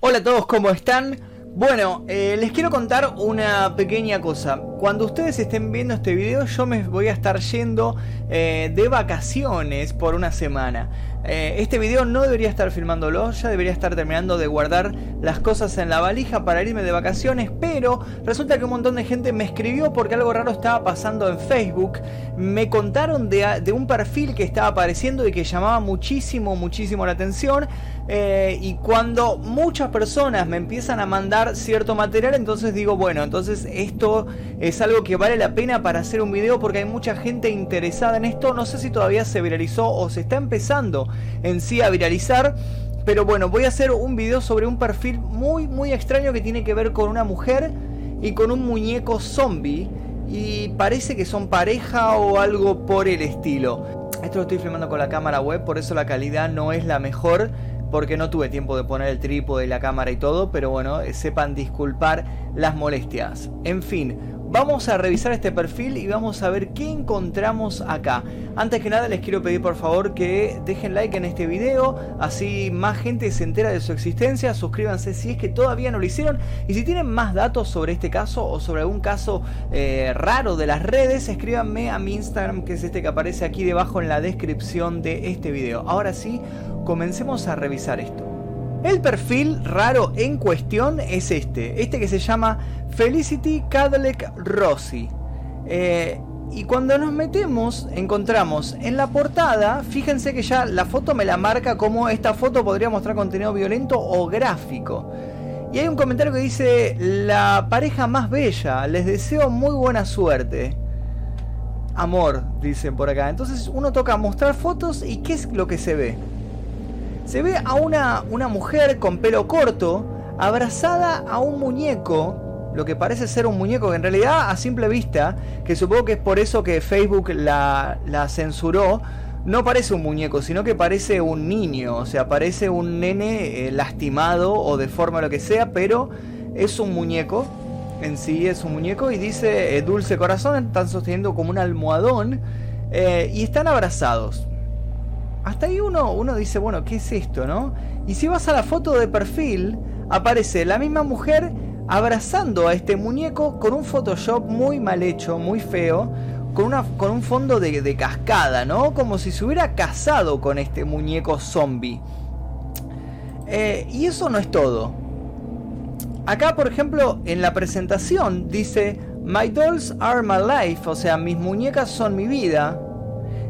Hola a todos, ¿cómo están? Bueno, eh, les quiero contar una pequeña cosa. Cuando ustedes estén viendo este video, yo me voy a estar yendo eh, de vacaciones por una semana. Eh, este video no debería estar filmándolo, ya debería estar terminando de guardar las cosas en la valija para irme de vacaciones, pero resulta que un montón de gente me escribió porque algo raro estaba pasando en Facebook. Me contaron de, un perfil que estaba apareciendo y que llamaba muchísimo, muchísimo la atención. Eh, y cuando muchas personas me empiezan a mandar cierto material, entonces digo, bueno, entonces esto es algo que vale la pena para hacer un video porque hay mucha gente interesada en esto. No sé si todavía se viralizó o se está empezando en sí a viralizar. Pero bueno, voy a hacer un video sobre un perfil muy muy extraño que tiene que ver con una mujer y con un muñeco zombie. Y parece que son pareja o algo por el estilo. Esto lo estoy filmando con la cámara web, por eso la calidad no es la mejor. Porque no tuve tiempo de poner el trípode y la cámara y todo. Pero bueno, sepan disculpar las molestias. En fin, Vamos a revisar este perfil y vamos a ver qué encontramos acá. Antes que nada les quiero pedir por favor que dejen like en este video, así más gente se entera de su existencia, suscríbanse si es que todavía no lo hicieron y si tienen más datos sobre este caso o sobre algún caso eh, raro de las redes, escríbanme a mi Instagram que es este que aparece aquí debajo en la descripción de este video. Ahora sí, comencemos a revisar esto. El perfil raro en cuestión es este, este que se llama Felicity Cadillac Rossi. Eh, y cuando nos metemos, encontramos en la portada, fíjense que ya la foto me la marca como esta foto podría mostrar contenido violento o gráfico. Y hay un comentario que dice, la pareja más bella, les deseo muy buena suerte. Amor, dicen por acá. Entonces uno toca mostrar fotos y ¿qué es lo que se ve? Se ve a una, una mujer con pelo corto abrazada a un muñeco, lo que parece ser un muñeco que en realidad a simple vista, que supongo que es por eso que Facebook la, la censuró, no parece un muñeco, sino que parece un niño, o sea, parece un nene eh, lastimado o de forma lo que sea, pero es un muñeco, en sí es un muñeco y dice eh, dulce corazón, están sosteniendo como un almohadón eh, y están abrazados hasta ahí uno, uno dice, bueno, ¿qué es esto, no? Y si vas a la foto de perfil, aparece la misma mujer abrazando a este muñeco con un Photoshop muy mal hecho, muy feo, con, una, con un fondo de, cascada, ¿no? Como si se hubiera casado con este muñeco zombie. Eh, y eso no es todo. Acá, por ejemplo, en la presentación dice, My dolls are my life, o sea, mis muñecas son mi vida.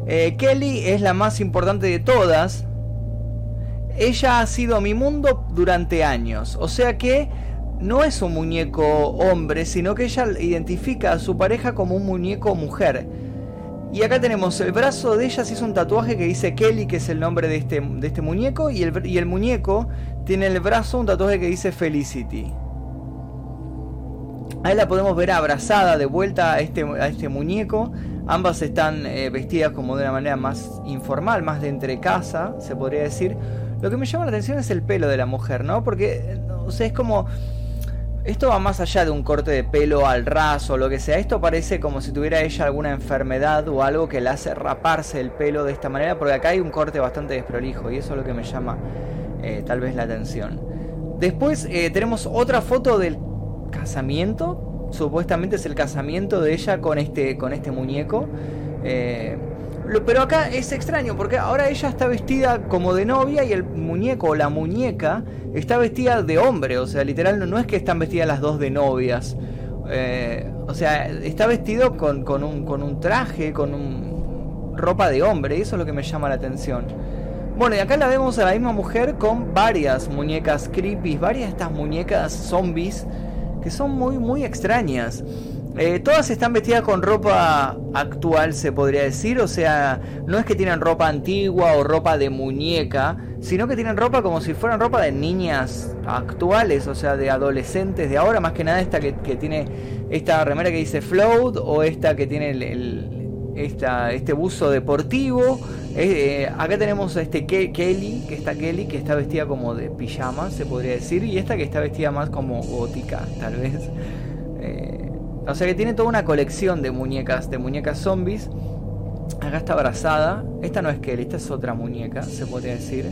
Eh, Kelly es la más importante de todas. Ella ha sido mi mundo durante años. O sea que no es un muñeco hombre, sino que ella identifica a su pareja como un muñeco mujer. Y acá tenemos el brazo de ella, se hizo un tatuaje que dice Kelly, que es el nombre de este, de este muñeco, y el, y el muñeco tiene el brazo un tatuaje que dice Felicity. Ahí la podemos ver abrazada de vuelta a este, a este muñeco. Ambas están eh, vestidas como de una manera más informal, más de entre casa, se podría decir. Lo que me llama la atención es el pelo de la mujer, ¿no? Porque, o sea, es como... Esto va más allá de un corte de pelo al ras o lo que sea. Esto parece como si tuviera ella alguna enfermedad o algo que le hace raparse el pelo de esta manera. Porque acá hay un corte bastante desprolijo y eso es lo que me llama eh, tal vez la atención. Después eh, tenemos otra foto del casamiento supuestamente es el casamiento de ella con este, con este muñeco. Eh, pero acá es extraño porque ahora ella está vestida como de novia y el muñeco o la muñeca está vestida de hombre. O sea, literal no, es que están vestidas las dos de novias. Eh, o sea, está vestido con, con, un, con un traje, con un, ropa de hombre. Eso es lo que me llama la atención. Bueno, y acá la vemos a la misma mujer con varias muñecas creepy, varias de estas muñecas zombies que son muy, muy extrañas. Eh, todas están vestidas con ropa actual, se podría decir. O sea, no es que tienen ropa antigua o ropa de muñeca, sino que tienen ropa como si fueran ropa de niñas actuales, o sea, de adolescentes de ahora. Más que nada esta que, tiene esta remera que dice float o esta que tiene el, esta, este buzo deportivo. Eh, acá tenemos a este Kelly, que está Kelly, que está vestida como de pijama, se podría decir, y esta que está vestida más como gótica, tal vez. Eh, o sea que tiene toda una colección de muñecas, de muñecas zombies. Acá está abrazada. Esta no es Kelly, esta es otra muñeca, se podría decir.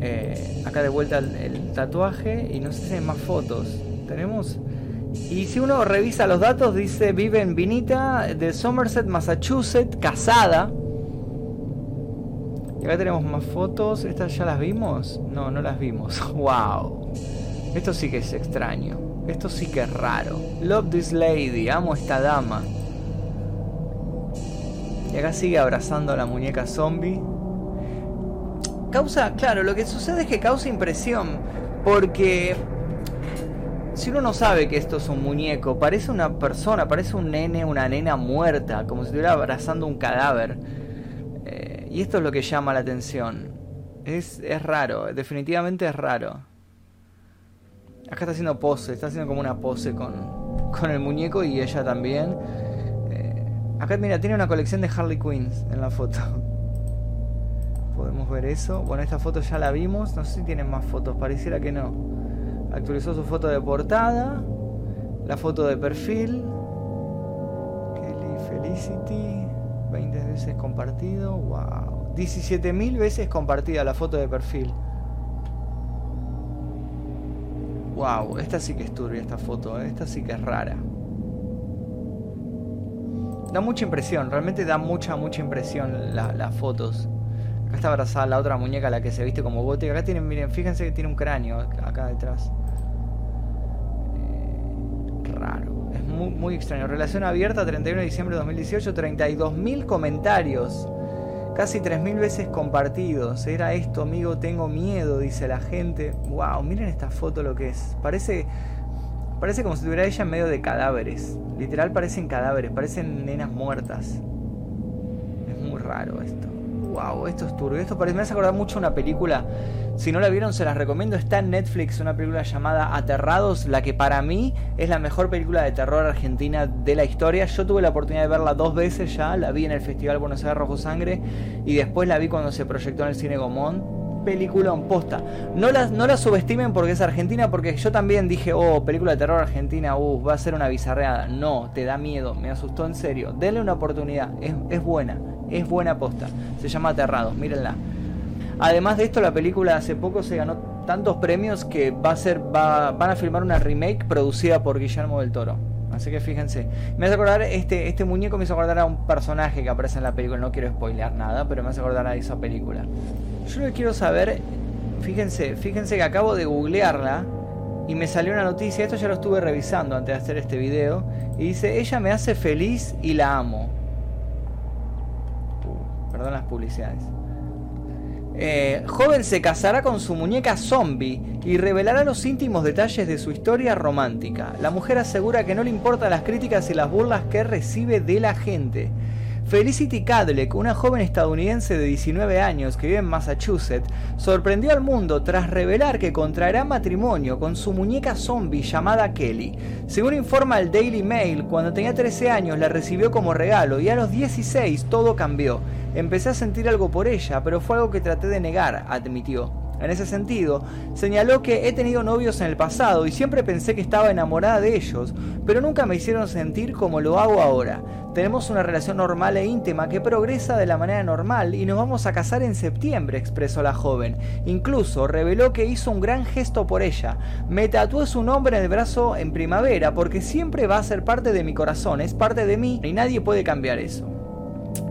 Eh, acá de vuelta el, tatuaje y no sé si hay más fotos. Tenemos... Y si uno revisa los datos, dice vive en Vinita, de Somerset, Massachusetts, casada. Y acá tenemos más fotos. ¿Estas ya las vimos? No, no las vimos. ¡Wow! Esto sí que es extraño. Esto sí que es raro. Love this lady. Amo esta dama. Y acá sigue abrazando a la muñeca zombie. Causa, claro, lo que sucede es que causa impresión. Porque si uno no sabe que esto es un muñeco, parece una persona, parece un nene, una nena muerta, como si estuviera abrazando un cadáver. Eh, y esto es lo que llama la atención. Es, es raro, definitivamente es raro. Acá está haciendo pose, está haciendo como una pose con, con el muñeco y ella también. Acá, mira, tiene una colección de Harley Quinns en la foto. Podemos ver eso. Bueno, esta foto ya la vimos. No sé si tienen más fotos, pareciera que no. Actualizó su foto de portada. La foto de perfil. Kelly Felicity. 20 veces compartido. Wow. 17.000 veces compartida la foto de perfil. Wow, esta sí que es turbia esta foto, ¿eh? esta sí que es rara. Da mucha impresión, realmente da mucha, mucha impresión las fotos. Acá está abrazada la otra muñeca, la que se viste como gótica. Acá tienen, miren, fíjense que tiene un cráneo acá detrás. Muy, extraño. Relación abierta, 31 de diciembre de 2018, 32.000 comentarios. Casi 3.000 veces compartidos. Era esto, amigo, tengo miedo, dice la gente. Wow, miren esta foto lo que es. Parece Parece como si estuviera ella en medio de cadáveres. Literal parecen cadáveres, parecen nenas muertas. Es muy raro esto. Wow, esto es turbio. Esto parece, me hace acordar mucho una película. Si no la vieron, se las recomiendo. Está en Netflix, una película llamada Aterrados, la que para mí es la mejor película de terror argentina de la historia. Yo tuve la oportunidad de verla dos veces ya. La vi en el Festival Buenos Aires Rojo Sangre y después la vi cuando se proyectó en el cine Gomón película en posta. No la, no la subestimen porque es argentina, porque yo también dije, oh, película de terror argentina, uh, va a ser una bizarreada. No, te da miedo, me asustó en serio. Denle una oportunidad, es, es buena, es buena posta. Se llama Aterrados, mírenla. Además de esto, la película hace poco se ganó tantos premios que va a ser, va, van a filmar una remake producida por Guillermo del Toro. Así que fíjense. Me hace acordar, este, este muñeco me hizo acordar a un personaje que aparece en la película. No quiero spoilear nada, pero me hace acordar a esa película. Yo lo que quiero saber, fíjense, fíjense que acabo de googlearla y me salió una noticia. Esto ya lo estuve revisando antes de hacer este video. Y dice, ella me hace feliz y la amo. Perdón las publicidades. Eh, joven se casará con su muñeca zombie y revelará los íntimos detalles de su historia romántica. La mujer asegura que no le importan las críticas y las burlas que recibe de la gente. Felicity Cadleck, una joven estadounidense de 19 años que vive en Massachusetts, sorprendió al mundo tras revelar que contraerá matrimonio con su muñeca zombie llamada Kelly. Según informa el Daily Mail, cuando tenía 13 años la recibió como regalo y a los 16 todo cambió. Empecé a sentir algo por ella, pero fue algo que traté de negar, admitió. En ese sentido, señaló que he tenido novios en el pasado y siempre pensé que estaba enamorada de ellos, pero nunca me hicieron sentir como lo hago ahora. Tenemos una relación normal e íntima que progresa de la manera normal y nos vamos a casar en septiembre, expresó la joven. Incluso reveló que hizo un gran gesto por ella. Me tatué su nombre en el brazo en primavera porque siempre va a ser parte de mi corazón, es parte de mí y nadie puede cambiar eso.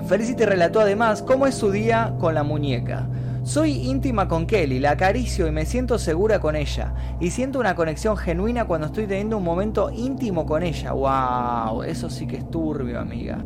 Felicity relató además cómo es su día con la muñeca. Soy íntima con Kelly, la acaricio y me siento segura con ella. Y siento una conexión genuina cuando estoy teniendo un momento íntimo con ella. ¡Wow! Eso sí que es turbio, amiga.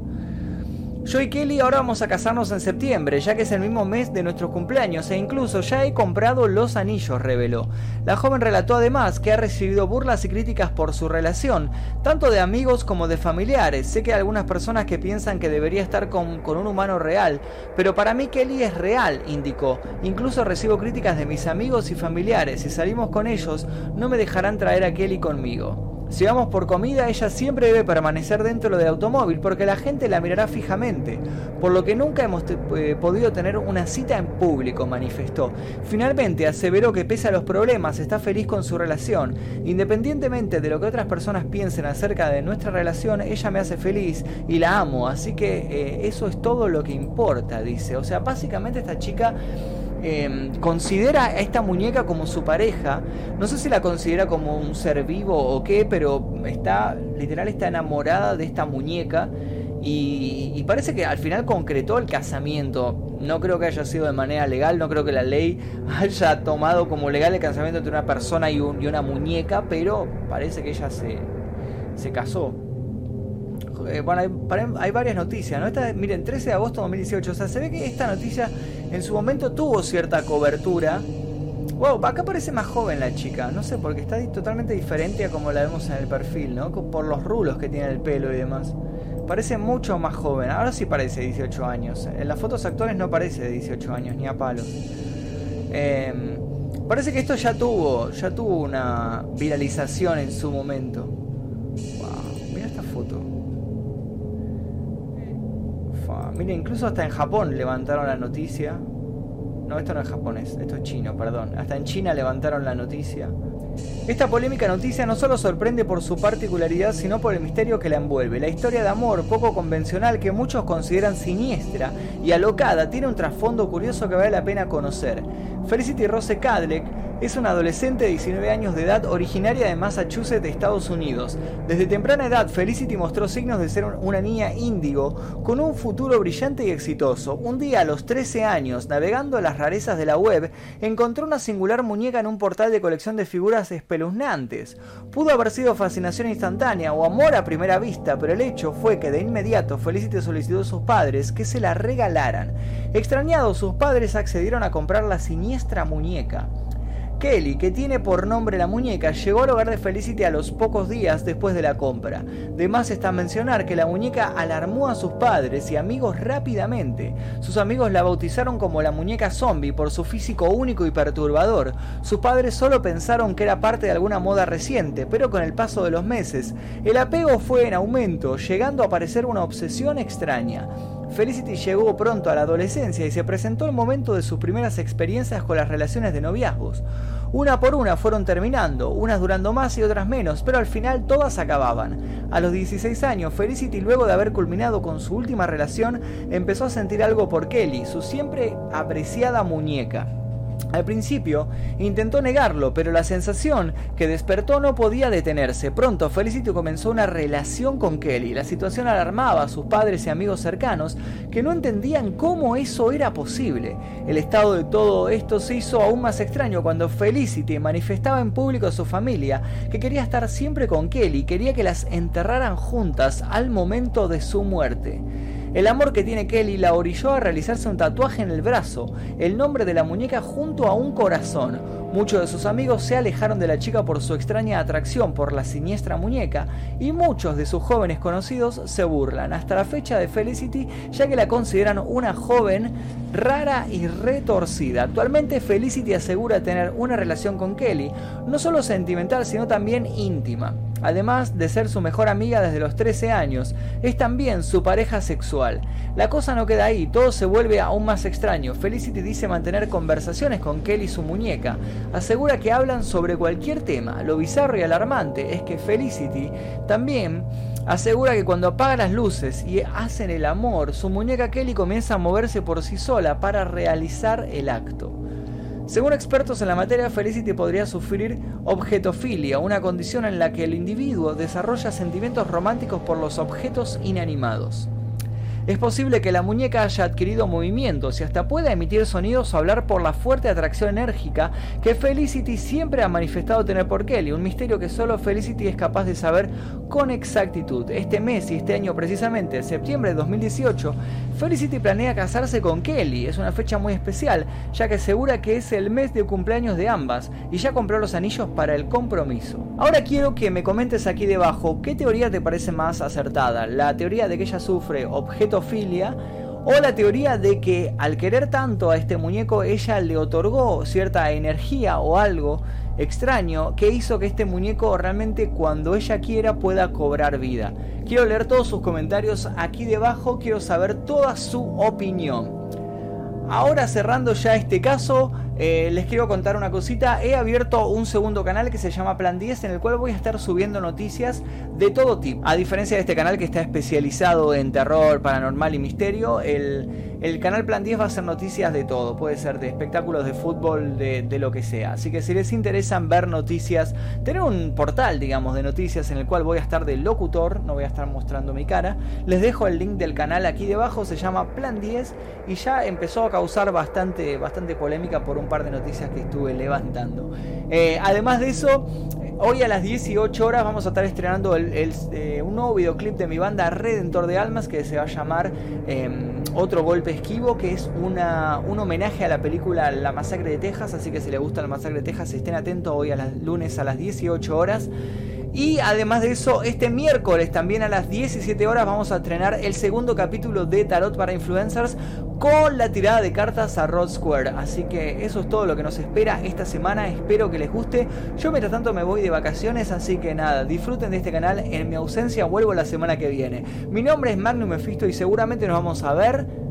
Yo y Kelly ahora vamos a casarnos en septiembre, ya que es el mismo mes de nuestros cumpleaños e incluso ya he comprado los anillos, reveló. La joven relató además que ha recibido burlas y críticas por su relación, tanto de amigos como de familiares. Sé que hay algunas personas que piensan que debería estar con, con un humano real, pero para mí Kelly es real, indicó. Incluso recibo críticas de mis amigos y familiares. Si salimos con ellos, no me dejarán traer a Kelly conmigo. Si vamos por comida, ella siempre debe permanecer dentro del automóvil porque la gente la mirará fijamente, por lo que nunca hemos eh, podido tener una cita en público, manifestó. Finalmente aseveró que pese a los problemas está feliz con su relación. Independientemente de lo que otras personas piensen acerca de nuestra relación, ella me hace feliz y la amo, así que eh, eso es todo lo que importa, dice. O sea, básicamente esta chica em, considera a esta muñeca como su pareja. No sé si la considera como un ser vivo o qué, pero está, literal, está enamorada de esta muñeca. Y, parece que al final concretó el casamiento. No creo que haya sido de manera legal, no creo que la ley haya tomado como legal el casamiento entre una persona y, una muñeca, pero parece que ella se, se casó. Eh, bueno, hay, varias noticias, ¿no? Esta, miren, 13 de agosto de 2018, o sea, se ve que esta noticia en su momento tuvo cierta cobertura. Wow, acá parece más joven la chica, no sé, porque está totalmente diferente a como la vemos en el perfil, ¿no? Por los rulos que tiene el pelo y demás. Parece mucho más joven. Ahora sí parece 18 años. En las fotos actuales no parece de 18 años, ni a palos. Em, parece que esto ya tuvo, ya tuvo una viralización en su momento. Mira, incluso hasta en Japón levantaron la noticia. No, esto no es japonés, esto es chino, perdón. Hasta en China levantaron la noticia. Esta polémica noticia no solo sorprende por su particularidad, sino por el misterio que la envuelve. La historia de amor poco convencional que muchos consideran siniestra y alocada tiene un trasfondo curioso que vale la pena conocer. Felicity Rose Cadleck es una adolescente de 19 años de edad originaria de Massachusetts, Estados Unidos. Desde temprana edad, Felicity mostró signos de ser una niña índigo con un futuro brillante y exitoso. Un día, a los 13 años, navegando las rarezas de la web, encontró una singular muñeca en un portal de colección de figuras espeluznantes. Pudo haber sido fascinación instantánea o amor a primera vista, pero el hecho fue que de inmediato Felicity solicitó a sus padres que se la regalaran. Extrañados, sus padres accedieron a comprar la siniestra muñeca. Kelly, que tiene por nombre la muñeca, llegó al hogar de Felicity a los pocos días después de la compra. De más está mencionar que la muñeca alarmó a sus padres y amigos rápidamente. Sus amigos la bautizaron como la muñeca zombie por su físico único y perturbador. Sus padres solo pensaron que era parte de alguna moda reciente, pero con el paso de los meses, el apego fue en aumento, llegando a parecer una obsesión extraña. Felicity llegó pronto a la adolescencia y se presentó el momento de sus primeras experiencias con las relaciones de noviazgos. Una por una fueron terminando, unas durando más y otras menos, pero al final todas acababan. A los 16 años, Felicity, luego de haber culminado con su última relación, empezó a sentir algo por Kelly, su siempre apreciada muñeca. Al principio intentó negarlo, pero la sensación que despertó no podía detenerse. Pronto Felicity comenzó una relación con Kelly. La situación alarmaba a sus padres y amigos cercanos que no entendían cómo eso era posible. El estado de todo esto se hizo aún más extraño cuando Felicity manifestaba en público a su familia que quería estar siempre con Kelly, quería que las enterraran juntas al momento de su muerte. El amor que tiene Kelly la orilló a realizarse un tatuaje en el brazo, el nombre de la muñeca junto a un corazón. Muchos de sus amigos se alejaron de la chica por su extraña atracción por la siniestra muñeca y muchos de sus jóvenes conocidos se burlan hasta la fecha de Felicity ya que la consideran una joven rara y retorcida. Actualmente Felicity asegura tener una relación con Kelly, no solo sentimental sino también íntima. Además de ser su mejor amiga desde los 13 años, es también su pareja sexual. La cosa no queda ahí, todo se vuelve aún más extraño. Felicity dice mantener conversaciones con Kelly y su muñeca. Asegura que hablan sobre cualquier tema. Lo bizarro y alarmante es que Felicity también asegura que cuando apaga las luces y hacen el amor, su muñeca Kelly comienza a moverse por sí sola para realizar el acto. Según expertos en la materia, Felicity podría sufrir objetofilia, una condición en la que el individuo desarrolla sentimientos románticos por los objetos inanimados. Es posible que la muñeca haya adquirido movimientos y hasta pueda emitir sonidos o hablar por la fuerte atracción enérgica que Felicity siempre ha manifestado tener por Kelly, un misterio que solo Felicity es capaz de saber con exactitud. Este mes y este año precisamente, septiembre de 2018, Felicity planea casarse con Kelly. Es una fecha muy especial, ya que asegura que es el mes de cumpleaños de ambas y ya compró los anillos para el compromiso. Ahora quiero que me comentes aquí debajo qué teoría te parece más acertada, la teoría de que ella sufre o la teoría de que al querer tanto a este muñeco ella le otorgó cierta energía o algo extraño que hizo que este muñeco realmente cuando ella quiera pueda cobrar vida. Quiero leer todos sus comentarios aquí debajo, quiero saber toda su opinión. Ahora cerrando ya este caso, eh, les quiero contar una cosita. He abierto un segundo canal que se llama Plan 10 en el cual voy a estar subiendo noticias de todo tipo. A diferencia de este canal que está especializado en terror, paranormal y misterio, el, El canal Plan 10 va a ser noticias de todo, puede ser de espectáculos de fútbol, de, de lo que sea. Así que si les interesan ver noticias, tener un portal, digamos, de noticias en el cual voy a estar de locutor, no voy a estar mostrando mi cara, les dejo el link del canal aquí debajo, se llama Plan 10 y ya empezó a causar bastante, bastante polémica por un par de noticias que estuve levantando. Eh, además de eso, Hoy a las 18 horas vamos a estar estrenando eh, un nuevo videoclip de mi banda Redentor de Almas que se va a llamar em, Otro Golpe Esquivo, que es una, un homenaje a la película La Masacre de Texas, así que si les gusta la Masacre de Texas estén atentos hoy a las lunes a las 18 horas. Y además de eso, este miércoles también a las 17 horas vamos a estrenar el segundo capítulo de Tarot para Influencers con la tirada de cartas a Rod Square. Así que eso es todo lo que nos espera esta semana. Espero que les guste. Yo mientras tanto me voy de vacaciones, así que nada, disfruten de este canal. En mi ausencia vuelvo la semana que viene. Mi nombre es Magnum Mephisto y seguramente nos vamos a ver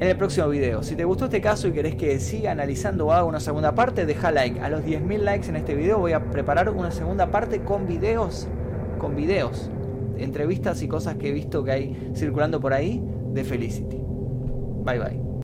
en el próximo video. Si te gustó este caso y querés que siga analizando o haga una segunda parte, deja like. A los 10.000 likes en este video voy a preparar una segunda parte con videos, con videos, entrevistas y cosas que he visto que hay circulando por ahí de Felicity. Bye bye.